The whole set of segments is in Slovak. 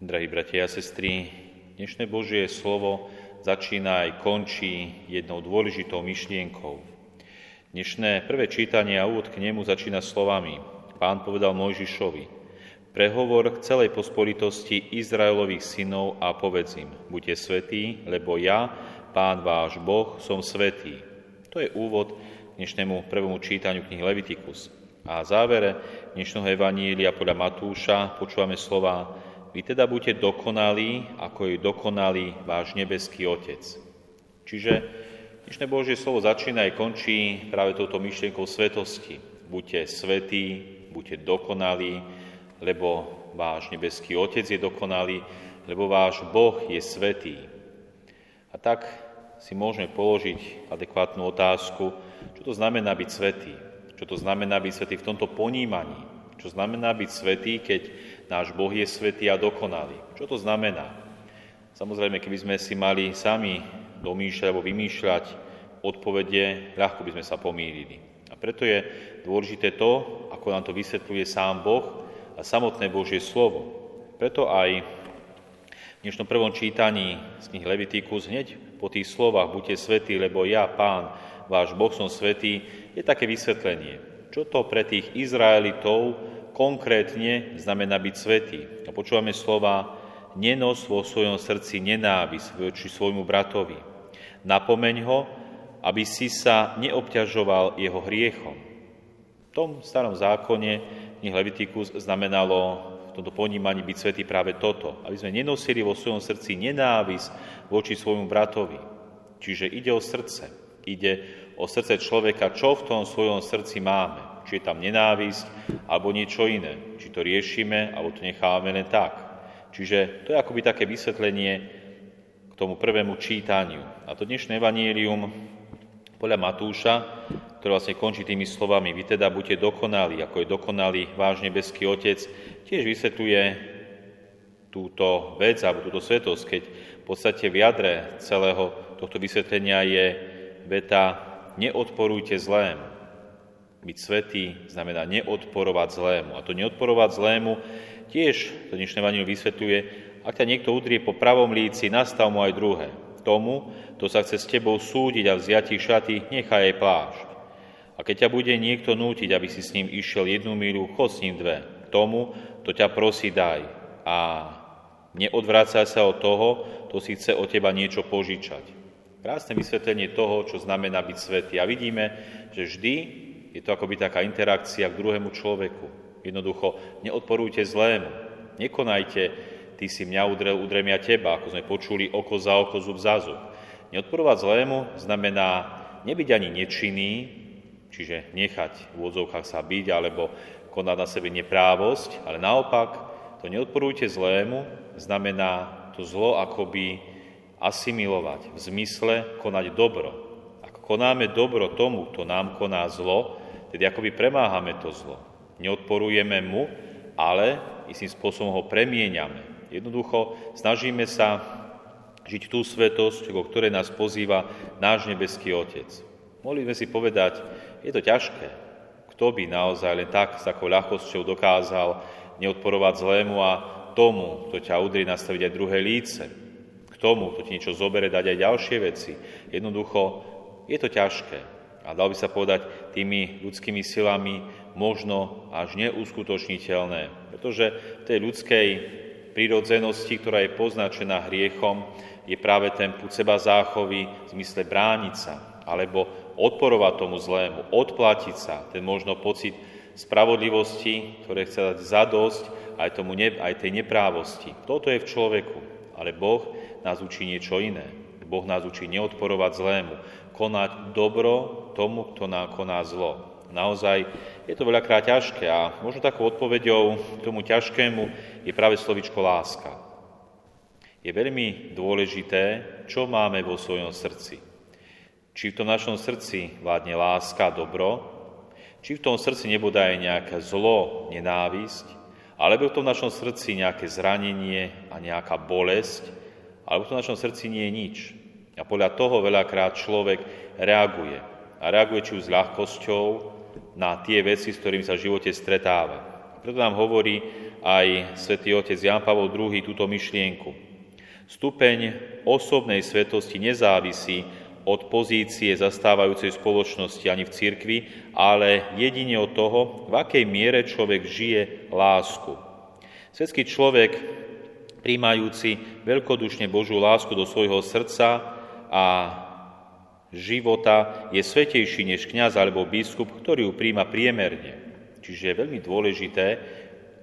Drahí bratia a sestry, dnešné Božie slovo začína aj končí jednou dôležitou myšlienkou. Dnešné prvé čítanie a úvod k nemu začína slovami. Pán povedal Mojžišovi, prehovor k celej pospolitosti Izraelových synov a povedz im, buďte svetí, lebo ja, Pán váš Boh, som svetý. To je úvod k dnešnému prvému čítaniu knihy Levitikus. A závere dnešného evanília podľa Matúša počúvame slova Vy teda buďte dokonalí, ako je dokonalý váš nebeský Otec. Čiže dnešné Božie slovo začína aj končí práve touto myšlienkou svetosti. Buďte svetí, buďte dokonalí, lebo váš nebeský Otec je dokonalý, lebo váš Boh je svetý. A tak si môžeme položiť adekvátnu otázku, čo to znamená byť svetý. Čo to znamená byť svetý v tomto ponímaní? Čo znamená byť svetý, keď náš Boh je svetý a dokonalý? Čo to znamená? Samozrejme, keby sme si mali sami domýšľať alebo vymýšľať odpovede, ľahko by sme sa pomýlili. A preto je dôležité to, ako nám to vysvetľuje sám Boh a samotné Božie slovo. Preto aj v dnešnom prvom čítaní z knihy Levitikus hneď po tých slovách buďte svetí, lebo ja, Pán, váš Boh som svetý, je také vysvetlenie. Čo to pre tých Izraelitov konkrétne znamená byť svetý? A počúvame slova, nenos vo svojom srdci nenávisť voči svojmu bratovi. Napomeň ho, aby si sa neobťažoval jeho hriechom. V tom starom zákone knih Levitikus znamenalo v tomto ponímaní byť svetý práve toto, aby sme nenosili vo svojom srdci nenávisť voči svojmu bratovi. Čiže ide o srdce, ide o srdce človeka, čo v tom svojom srdci máme. Či je tam nenávisť, alebo niečo iné. Či to riešime, alebo to nechávame len tak. Čiže to je akoby také vysvetlenie k tomu prvému čítaniu. A to dnešné evanílium podľa Matúša, ktoré vlastne končí tými slovami Vy teda buďte dokonali, ako je dokonalý váš nebeský Otec, tiež vysvetľuje túto vec alebo túto svetosť, keď v podstate v jadre celého tohto vysvetlenia je veta neodporujte zlému. Byť svetý znamená neodporovať zlému. A to neodporovať zlému tiež to dnešné vanil vysvetľuje, ak ťa niekto udrie po pravom líci, nastav mu aj druhé. Tomu, kto sa chce s tebou súdiť a vziať šaty, nechaj aj plášť. A keď ťa bude niekto nútiť, aby si s ním išiel jednu míľu, chod s ním dve. Tomu, to ťa prosí, daj. A neodvrácaj sa od toho, kto si chce od teba niečo požičať. Krásne vysvetlenie toho, čo znamená byť svetý. A vidíme, že vždy je to akoby taká interakcia k druhému človeku. Jednoducho, neodporujte zlému. Nekonajte, ty si mňa udrel, udrem ja teba, ako sme počuli, oko za oko, zub za zub. Neodporovať zlému znamená nebyť ani nečinný, čiže nechať v úvodzovkách sa byť alebo konať na sebe neprávosť, ale naopak, to neodporujte zlému znamená to zlo akoby asimilovať, v zmysle konať dobro. Ak konáme dobro tomu, kto nám koná zlo, tedy akoby premáhame to zlo. Neodporujeme mu, ale istým spôsobom ho premieňame. Jednoducho snažíme sa žiť tú svetosť, o ktorej nás pozýva náš nebeský Otec. Mohli sme si povedať, je to ťažké. Kto by naozaj len tak s takou ľahkosťou dokázal neodporovať zlému a tomu, kto ťa udrie nastaviť aj druhé líce tomu, kto ti niečo zobere, dať aj ďalšie veci. Jednoducho, je to ťažké. A dal by sa povedať tými ľudskými silami možno až neuskutočniteľné. Pretože v tej ľudskej prírodzenosti, ktorá je poznačená hriechom, je práve ten púd seba záchovy v zmysle brániť sa, alebo odporovať tomu zlému, odplatiť sa, ten možno pocit spravodlivosti, ktoré chce dať zadosť aj, tomu aj tej neprávosti. Toto je v človeku, ale Boh nás učí niečo iné. Boh nás učí neodporovať zlému, konať dobro tomu, kto koná zlo. Naozaj je to veľakrát ťažké a možno takou odpoveďou k tomu ťažkému je práve slovičko láska. Je veľmi dôležité, čo máme vo svojom srdci. Či v tom našom srdci vládne láska, dobro, či v tom srdci nebude aj nejaké zlo, nenávisť, alebo v tom našom srdci nejaké zranenie a nejaká bolesť, ale v tom našom srdci nie je nič. A podľa toho veľakrát človek reaguje. A reaguje či už s ľahkosťou na tie veci, s ktorými sa v živote stretáva. Preto nám hovorí, aj svätý otec Jan Pavol II túto myšlienku. Stupeň osobnej svetosti nezávisí od pozície zastávajúcej spoločnosti ani v cirkvi, ale jedine od toho, v akej miere človek žije lásku. Svetský človek, príjmajúci veľkodušne Božú lásku do svojho srdca a života, je svetejší než kňaz alebo biskup, ktorý ju príjma priemerne. Čiže je veľmi dôležité,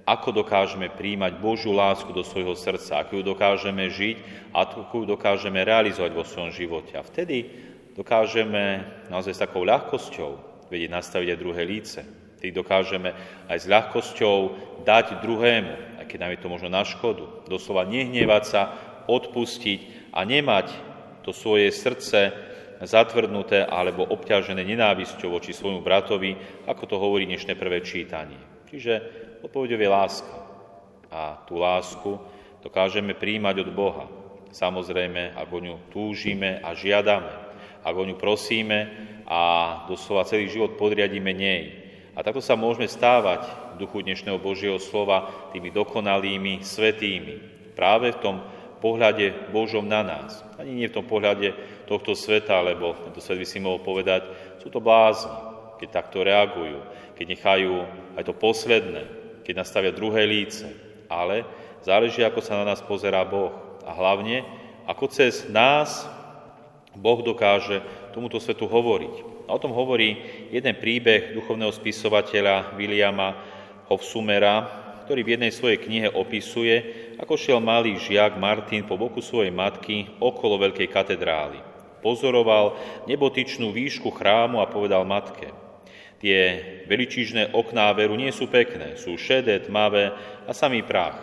ako dokážeme príjmať Božiu lásku do svojho srdca, ako ju dokážeme žiť ako ju dokážeme realizovať vo svojom živote. A vtedy dokážeme naozaj s takou ľahkosťou vedieť nastaviť aj druhé líce. Vtedy dokážeme aj s ľahkosťou dať druhému, aj keď nám je to možno na škodu. Doslova nehnevať sa, odpustiť a nemať to svoje srdce zatvrdnuté alebo obťažené nenávisťou voči svojmu bratovi, ako to hovorí dnešné prvé čítanie. Čiže odpovedou je láska. A tú lásku dokážeme príjmať od Boha. Samozrejme, ak o ňu túžime a žiadame, ak o ňu prosíme a doslova celý život podriadíme nej. A takto sa môžeme stávať v duchu dnešného Božieho slova tými dokonalými, svetými. Práve v tom pohľade Božom na nás. Ani nie v tom pohľade tohto sveta, lebo tento svet by si mohol povedať, sú to blázni, keď takto reagujú, keď nechajú aj to posledné, keď nastavia druhé líce, ale záleží, ako sa na nás pozerá Boh. A hlavne, ako cez nás Boh dokáže tomuto svetu hovoriť. A o tom hovorí jeden príbeh duchovného spisovateľa Williama Hofsumera, ktorý v jednej svojej knihe opisuje, ako šiel malý žiak Martin po boku svojej matky okolo veľkej katedrály. Pozoroval nebotičnú výšku chrámu a povedal matke – Tie veličížne okná veru nie sú pekné, sú šedé, tmavé a samý prach.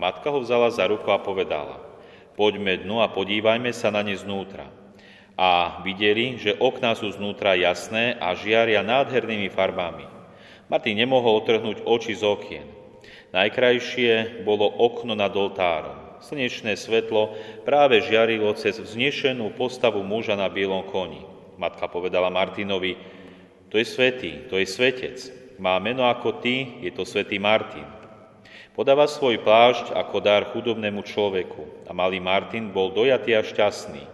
Matka ho vzala za ruku a povedala, poďme dnu a podívajme sa na ne znútra. A videli, že okná sú znútra jasné a žiaria nádhernými farbami. Martin nemohol otrhnúť oči z okien. Najkrajšie bolo okno nad oltárom. Slnečné svetlo práve žiarilo cez vznešenú postavu muža na bielom koni. Matka povedala Martinovi, to je svetý, to je svetec. Má meno ako ty, je to svätý Martin. Podáva svoj plášť ako dar chudobnému človeku a malý Martin bol dojatý a šťastný.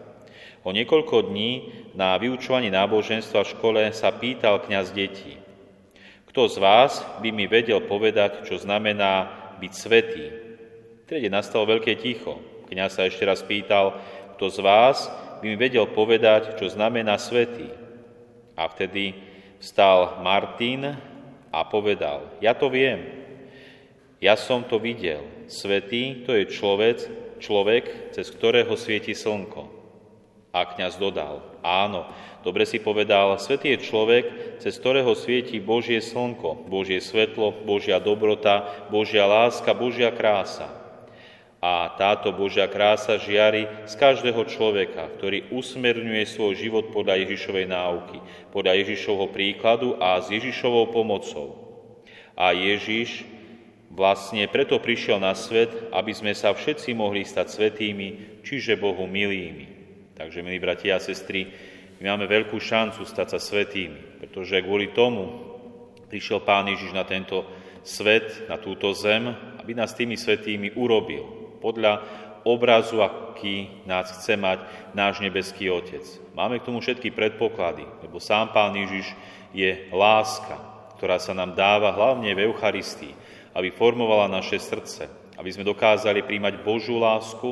O niekoľko dní na vyučovaní náboženstva v škole sa pýtal kňaz detí. Kto z vás by mi vedel povedať, čo znamená byť svetý? Vtedy nastalo veľké ticho. Kňaz sa ešte raz pýtal, kto z vás by mi vedel povedať, čo znamená svetý? A vtedy Vstal Martin a povedal, ja to viem, ja som to videl. Svetý to je človek, človek, cez ktorého svieti slnko. A kňaz dodal, áno, dobre si povedal, svetý je človek, cez ktorého svieti Božie slnko, Božie svetlo, Božia dobrota, Božia láska, Božia krása. A táto Božia krása žiari z každého človeka, ktorý usmerňuje svoj život podľa Ježišovej náuky, podľa Ježišovho príkladu a s Ježišovou pomocou. A Ježiš vlastne preto prišiel na svet, aby sme sa všetci mohli stať svetými, čiže Bohu milými. Takže, milí bratia a sestry, my máme veľkú šancu stať sa svetými, pretože kvôli tomu prišiel Pán Ježiš na tento svet, na túto zem, aby nás tými svetými urobil podľa obrazu, aký nás chce mať náš nebeský Otec. Máme k tomu všetky predpoklady, lebo sám Pán Ježiš je láska, ktorá sa nám dáva hlavne v Eucharistii, aby formovala naše srdce, aby sme dokázali príjmať Božú lásku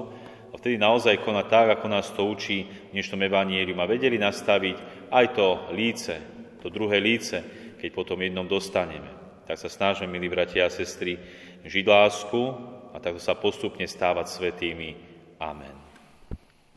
a vtedy naozaj konať tak, ako nás to učí v dnešnom evanielium a vedeli nastaviť aj to líce, to druhé líce, keď potom jednom dostaneme. Tak sa snažíme, milí bratia a sestry, žiť lásku, a takto sa postupne stávať svetými. Amen.